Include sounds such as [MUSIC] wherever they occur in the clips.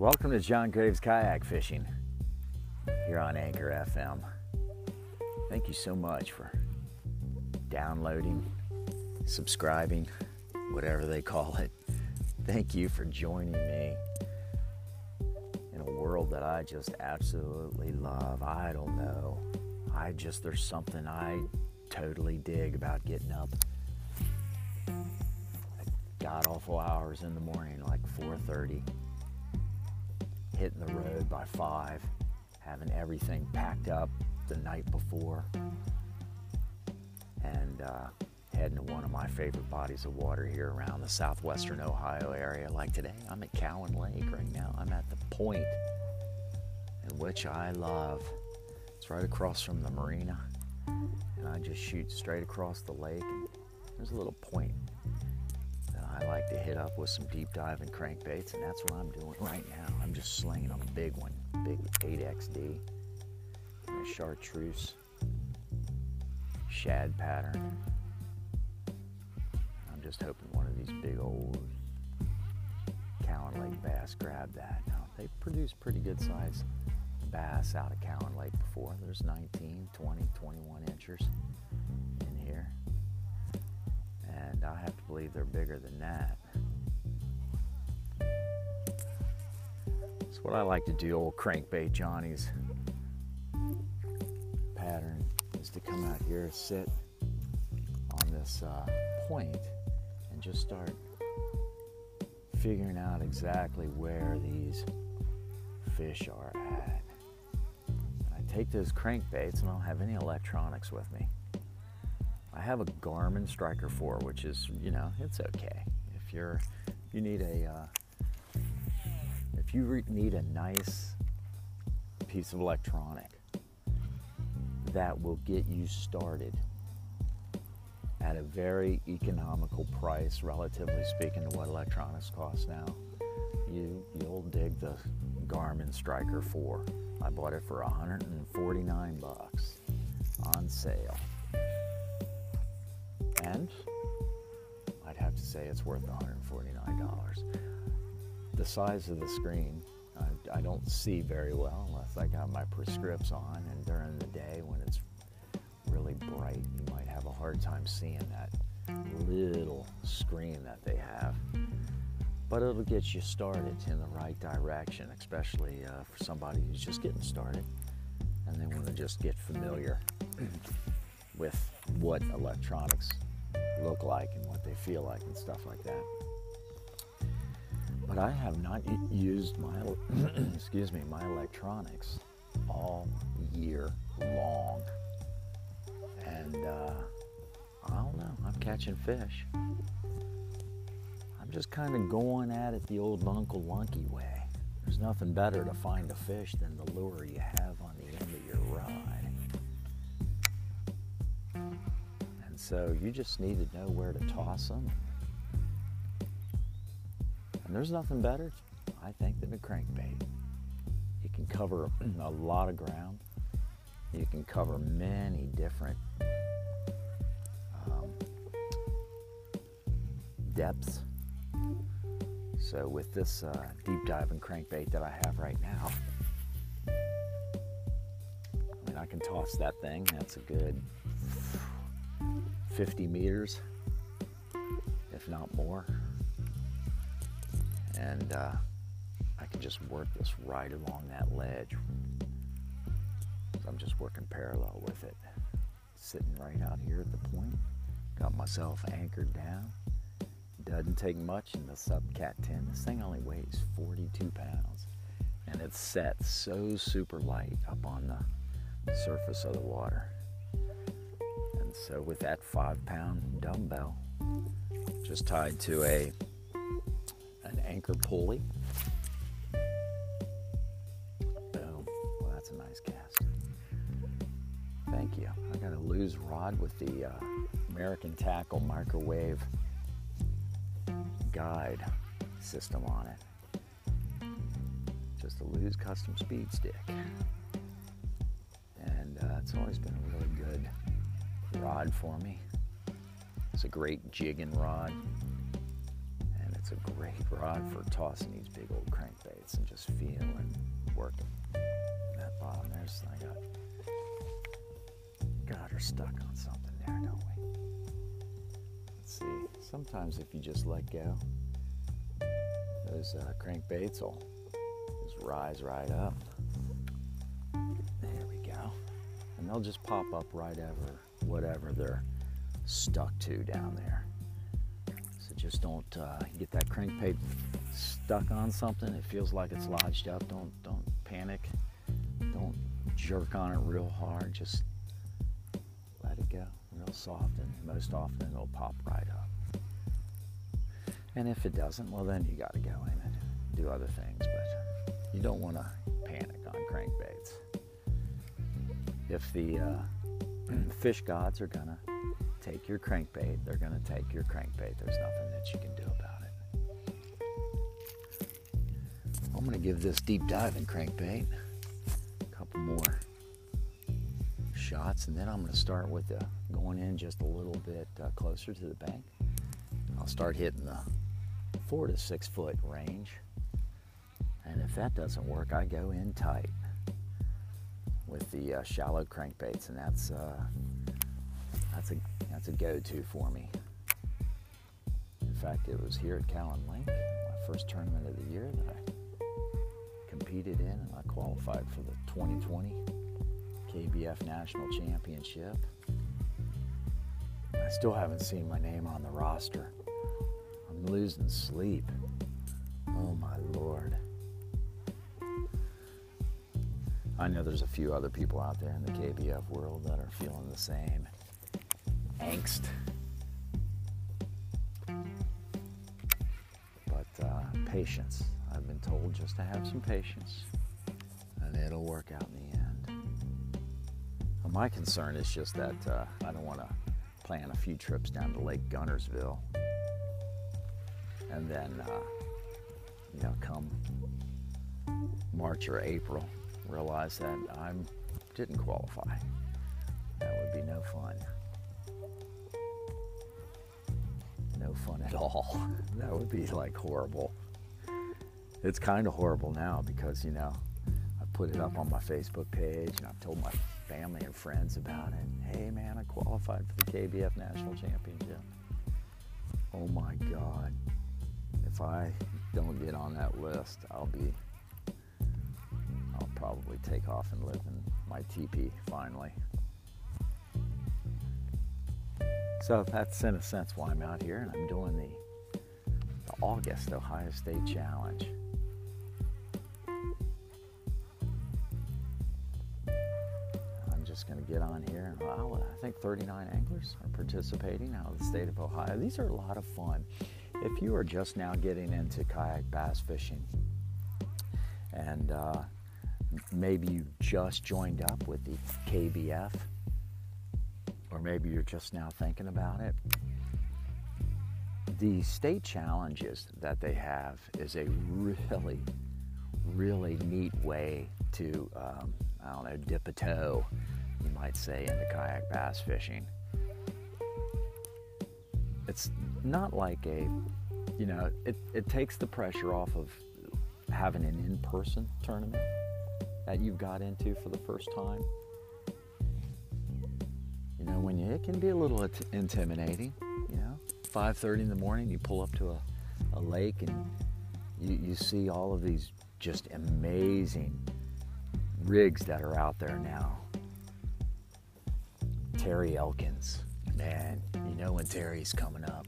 Welcome to John Graves Kayak Fishing here on Anchor FM. Thank you so much for downloading, subscribing, whatever they call it. Thank you for joining me in a world that I just absolutely love. I don't know. I just, there's something I totally dig about getting up god awful hours in the morning, like 4:30, hitting the road by five, having everything packed up the night before, and uh, heading to one of my favorite bodies of water here around the southwestern Ohio area. Like today, I'm at Cowan Lake right now. I'm at the point in which I love. It's right across from the marina, and I just shoot straight across the lake. And there's a little point I like to hit up with some deep diving crankbaits, and that's what I'm doing right now. I'm just slinging on a big one, big 8XD, and a chartreuse shad pattern. I'm just hoping one of these big old Cowan Lake bass grab that. Now, they produce pretty good size bass out of Cowan Lake before. There's 19, 20, 21 inchers in here and I have to believe they're bigger than that. It's what I like to do, old crankbait Johnny's pattern is to come out here, sit on this uh, point, and just start figuring out exactly where these fish are at. I take those crankbaits and I don't have any electronics with me. I have a Garmin Striker 4, which is, you know, it's okay. If you're, you need a, uh, if you re- need a nice piece of electronic that will get you started at a very economical price, relatively speaking to what electronics cost now, you you'll dig the Garmin Striker 4. I bought it for 149 bucks on sale. I'd have to say it's worth $149. The size of the screen, I, I don't see very well unless I got my prescripts on, and during the day when it's really bright, you might have a hard time seeing that little screen that they have. But it'll get you started in the right direction, especially uh, for somebody who's just getting started and they want to just get familiar [CLEARS THROAT] with what electronics look like and what they feel like and stuff like that. But I have not used my [CLEARS THROAT] excuse me my electronics all year long, and uh, I don't know. I'm catching fish. I'm just kind of going at it the old Uncle Lunky way. There's nothing better to find a fish than the lure you have on So you just need to know where to toss them. And there's nothing better, I think, than a crankbait. You can cover [CLEARS THROAT] a lot of ground. You can cover many different um, depths. So with this uh, deep diving crankbait that I have right now, I mean, I can toss that thing. That's a good 50 meters, if not more. And uh, I can just work this right along that ledge. I'm just working parallel with it. Sitting right out here at the point. Got myself anchored down. Doesn't take much in the SUPCat 10. This thing only weighs 42 pounds. And it's set so super light up on the surface of the water. So with that five pound dumbbell, just tied to a an anchor pulley. Boom. Well, that's a nice cast. Thank you. I got a Lew's rod with the uh, American Tackle microwave guide system on it. Just a Lew's custom speed stick. And uh, it's always been a really good rod for me. It's a great jigging rod, and it's it's a great rod for tossing these big old crankbaits and just feeling, working. That bottom there's, I got, got her stuck on something there, don't we? Let's see. Sometimes if you just let go, those uh, crankbaits will just rise right up. There we go. And they'll just pop up right over whatever they're stuck to down there. So just don't uh, get that crankbait stuck on something. It feels like it's lodged up. Don't don't panic. Don't jerk on it real hard. Just let it go real soft, and most often it'll pop right up. And if it doesn't, well then you got to go in and do other things. But you don't want to panic on crankbaits. If the uh, fish gods are gonna take your crankbait, they're to take your crankbait. There's nothing that you can do about it. I'm to give this deep diving crankbait a couple more shots, and then I'm to start with the going in just a little bit uh, closer to the bank. I'll start hitting the four to six foot range. And if that doesn't work, I go in tight with the uh, shallow crankbaits, and that's uh, that's a that's a go-to for me. In fact, it was here at Cowan Lake, my first tournament of the year that I competed in, and I qualified for the 2020 KBF National Championship. I still haven't seen my name on the roster. I'm losing sleep. Oh my lord. I know there's a few other people out there in the KBF world that are feeling the same angst. But uh, patience. I've been told just to have some patience and it'll work out in the end. Well, my concern is just that uh, I don't want to plan a few trips down to Lake Guntersville and then, uh, you know, come March or April, realize that I didn't qualify. That would be no fun. no fun at all. [LAUGHS] That would be like horrible. It's kind of horrible now because, you know, I put it up on my Facebook page and I've told my family and friends about it. Hey man, I qualified for the KBF National Championship. Oh my God. If I don't get on that list, I'll be, probably take off and live in my teepee finally. So that's in a sense why I'm out here and I'm doing the, the August Ohio State Challenge. I'm just going to get on here. I think 39 anglers are participating out of the state of Ohio. These are a lot of fun. If you are just now getting into kayak bass fishing and uh, maybe you just joined up with the KBF, or maybe you're just now thinking about it. The state challenges that they have is a really, really neat way to, um, I don't know, dip a toe, you might say, into kayak bass fishing. It's not like a, you know, it, it takes the pressure off of having an in person tournament that you've got into for the first time you know, when you, it can be a little intimidating. You know, 5:30 in the morning, you pull up to a, a lake and you, you see all of these just amazing rigs that are out there now. Terry Elkins, man, you know when Terry's coming up.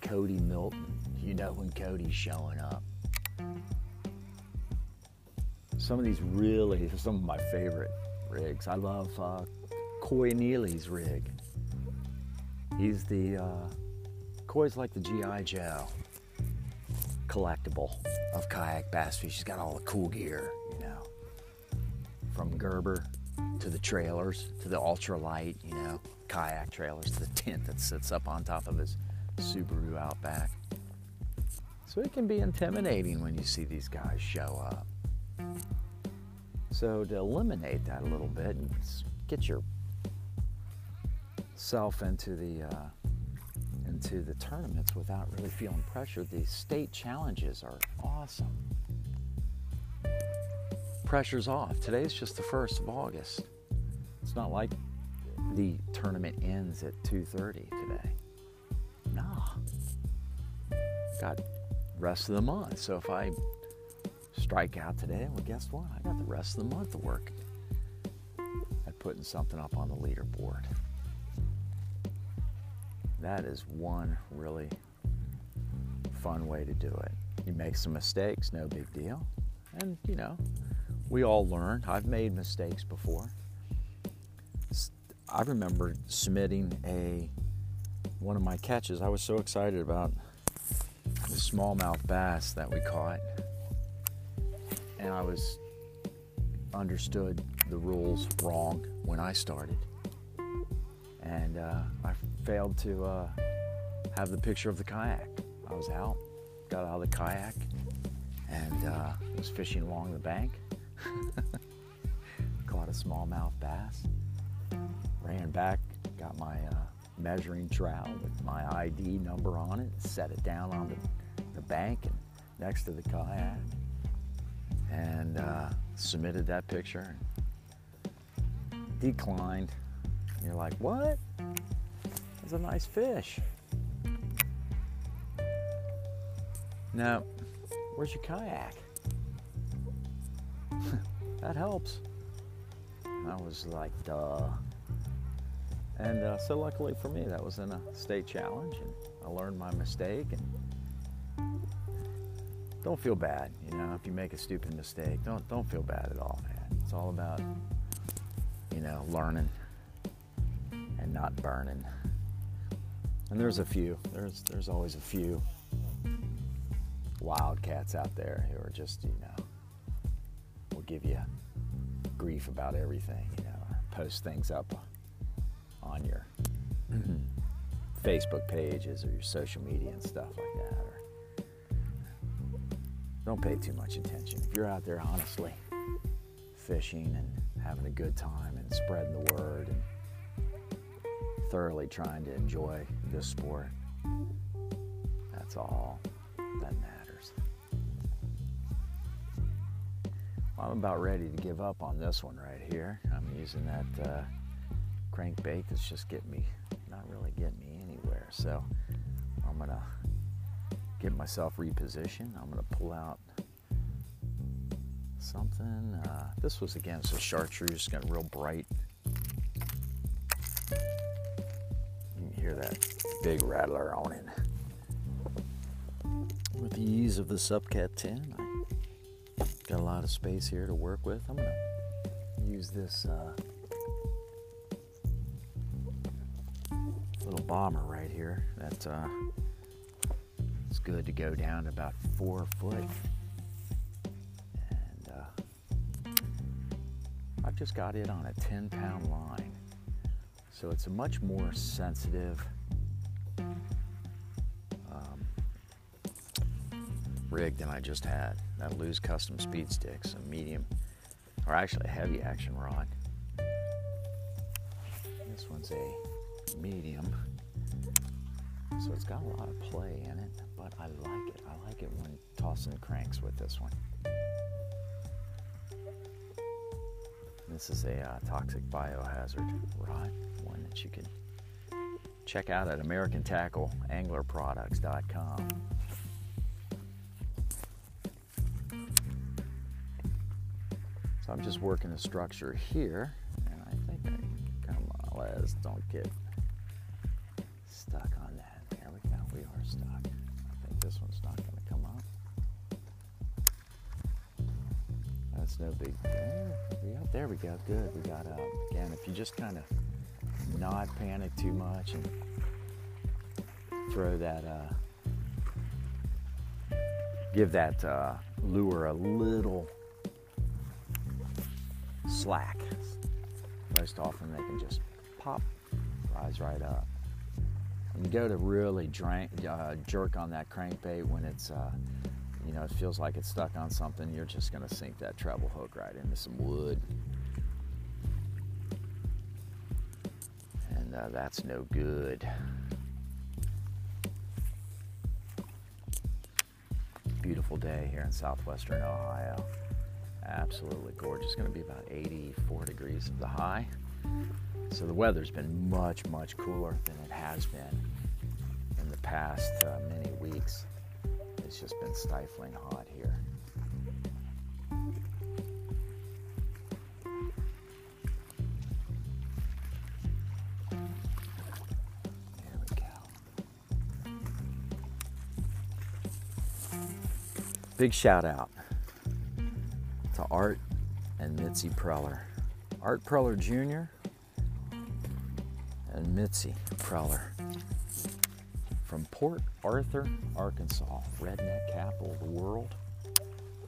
Cody Milton, you know when Cody's showing up. Some of these really, some of my favorite rigs. I love uh, Coy Neely's rig. He's the, uh, Coy's like the G.I. Joe collectible of kayak bass fish. He's got all the cool gear, you know, from Gerber to the trailers to the ultralight, you know, kayak trailers to the tent that sits up on top of his Subaru Outback. So it can be intimidating when you see these guys show up. So to eliminate that a little bit and get yourself into the uh, into the tournaments without really feeling pressure. The state challenges are awesome. Pressure's off. Today's just the 1st of August. It's not like the tournament ends at 2:30 today. Nah. Got rest of the month. So if I strike out today, well guess what? I got the rest of the month to work at putting something up on the leaderboard. That is one really fun way to do it. You make some mistakes, no big deal. And you know, we all learn. I've made mistakes before. I remember submitting a one of my catches. I was so excited about the smallmouth bass that we caught, and I was understood the rules wrong when I started, and uh, I failed to uh, have the picture of the kayak. I was out, got out of the kayak, and uh, was fishing along the bank. [LAUGHS] Caught a smallmouth bass ran back, got my uh, measuring trowel with my ID number on it, set it down on the, the bank and next to the kayak, and uh, submitted that picture. And declined. And you're like, what? That's a nice fish. Now, where's your kayak? [LAUGHS] that helps. I was like, duh. And uh, so, luckily for me, that was in a state challenge, and I learned my mistake. And don't feel bad, you know, if you make a stupid mistake. Don't don't feel bad at all, man. It's all about, you know, learning and not burning. And there's a few. There's there's always a few wildcats out there who are just, you know, will give you grief about everything, you know, post things up on your. [CLEARS THROAT] Facebook pages or your social media and stuff like that. Don't pay too much attention. If you're out there honestly fishing and having a good time and spreading the word and thoroughly trying to enjoy this sport, that's all that matters. Well, I'm about ready to give up on this one right here. I'm using that. Uh, crankbait that's just getting me, not really getting me anywhere. So I'm gonna get myself repositioned. I'm gonna pull out something. Uh, this was against a chartreuse, got real bright. You can hear that big rattler on it. With the ease of the SUPCat 10, I got a lot of space here to work with. I'm gonna use this. Uh, little bomber right here that uh, it's good to go down about four foot. And uh, I've just got it on a 10 pound line. So it's a much more sensitive um, rig than I just had. That Lew's Custom Speed Sticks, a medium, or actually a heavy action rod. This one's a medium. So it's got a lot of play in it, but I like it. I like it when tossing cranks with this one. This is a uh, toxic biohazard rod, one that you can check out at American Tackle AnglerProducts.com. So I'm just working the structure here, and I think I come on, let's don't get I think this one's not going to come up. That's no big deal. There we go. Good. We got up. Again, if you just kind of not panic too much and throw that, uh, give that uh, lure a little slack. Most often they can just pop, rise right up you go to really drink, uh, jerk on that crankbait when it's, uh, you know, it feels like it's stuck on something, you're just going to sink that treble hook right into some wood. And uh, that's no good. Beautiful day here in southwestern Ohio. Absolutely gorgeous. Going to be about 84 degrees of the high. So the weather's been much, much cooler than it has been in the past uh, many weeks. It's just been stifling hot here. There we go. Big shout out to Art and Mitzi Preller. Art Preller Jr. and Mitzi Preller from Port Arthur, Arkansas, redneck capital of the world.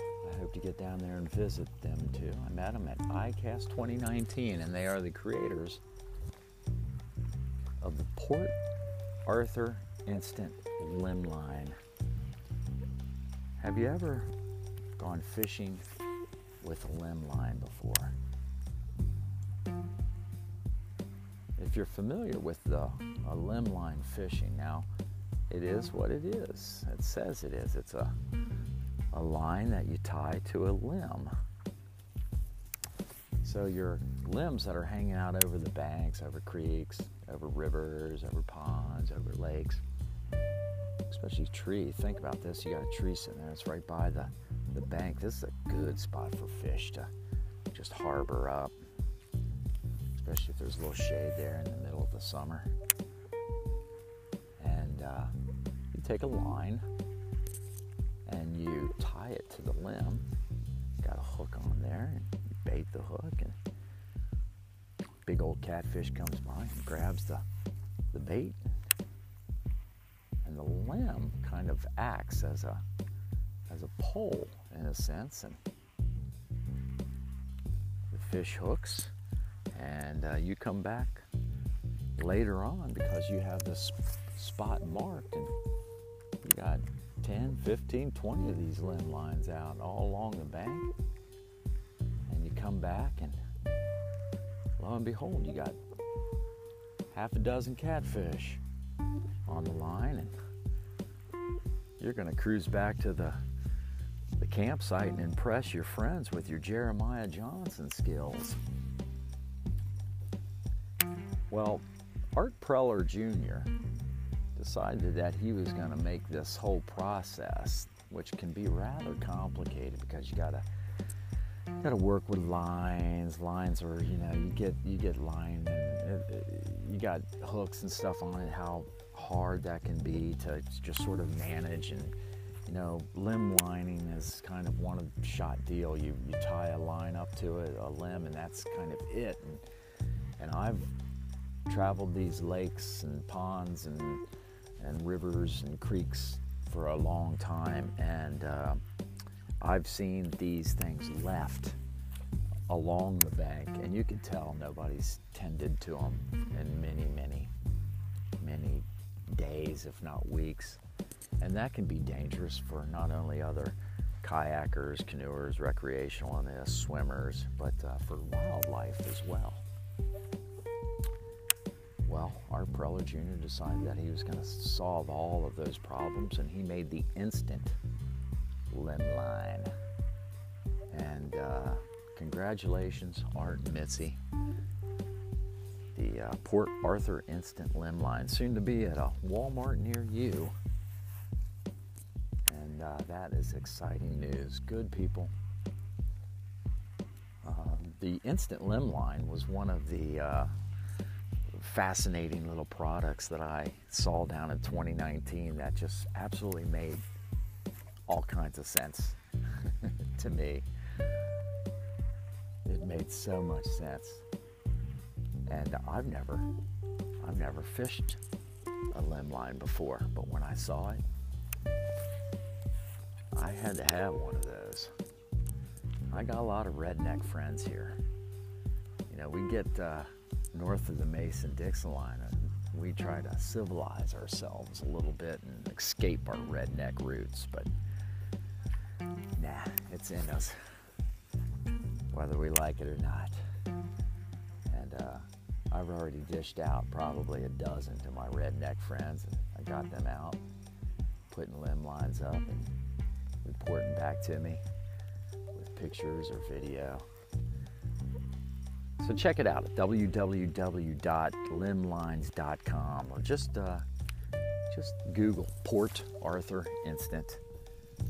I hope to get down there and visit them too. I met them at ICAST 2019, and they are the creators of the Port Arthur Instant Limb Line. Have you ever gone fishing with a limb line before? If you're familiar with the a limb line fishing, now it is what it is. It says it is. It's a a line that you tie to a limb. So your limbs that are hanging out over the banks, over creeks, over rivers, over ponds, over lakes, especially tree. Think about this. You got a tree sitting there. It's right by the, the bank. This is a good spot for fish to just harbor up, especially if there's a little shade there in the middle of the summer. And uh, you take a line and you tie it to the limb. Got a hook on there, and you bait the hook, and big old catfish comes by and grabs the, the bait. And the limb kind of acts as a as a pole in a sense, and the fish hooks, and uh, you come back later on because you have this spot marked, and you got 10, 15, 20 of these limb lines out all along the bank. And you come back, and lo and behold, you got half a dozen catfish on the line, and you're going to cruise back to the the campsite and impress your friends with your Jeremiah Johnson skills. Well, Art Preller Jr decided that he was going to make this whole process, which can be rather complicated because you gotta gotta work with lines. Lines are, you know, you get you get line and it, it, you got hooks and stuff on it. How hard that can be to just sort of manage and you know, limb lining is kind of one shot deal. You you tie a line up to it, a limb, and that's kind of it. And and I've traveled these lakes and ponds and and rivers and creeks for a long time, and uh, I've seen these things left along the bank, and you can tell nobody's tended to them in many, many, many days, if not weeks. And that can be dangerous for not only other kayakers, canoers, recreationalists, swimmers, but uh, for wildlife as well. Well, Art Preller Jr. decided that he was going to solve all of those problems, and he made the instant limb line. And uh, congratulations, Art and Mitzi. The uh, Port Arthur Instant Limb Line, soon to be at a Walmart near you. And uh, that is exciting news. Good people. Uh, the Instant Limb Line was one of the uh, fascinating little products that I saw down in 2019 that just absolutely made all kinds of sense [LAUGHS] to me. It made so much sense. And I've never I've never fished a limb line before, but when I saw it, I had to have one of those. I got a lot of redneck friends here. You know, we get uh, north of the Mason Dixon line, and we try to civilize ourselves a little bit and escape our redneck roots. But nah, it's in us, whether we like it or not. And uh, I've already dished out probably a dozen to my redneck friends, and I got them out, putting limb lines up, and reporting back to me with pictures or video. So check it out at www.limblines.com or just uh, just Google Port Arthur Instant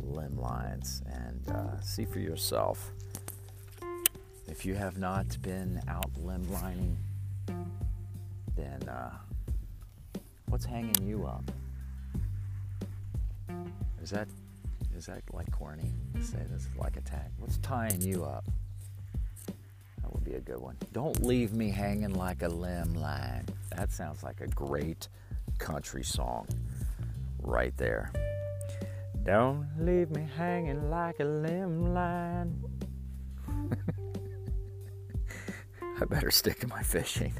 Limb Lines and uh, see for yourself. If you have not been out limb lining, then uh, what's hanging you up? Is that is that like corny to say this is like a tag? What's tying you up? Would be a good one. Don't leave me hanging like a limb line. That sounds like a great country song right there. Don't leave me hanging like a limb line. [LAUGHS] I better stick to my fishing.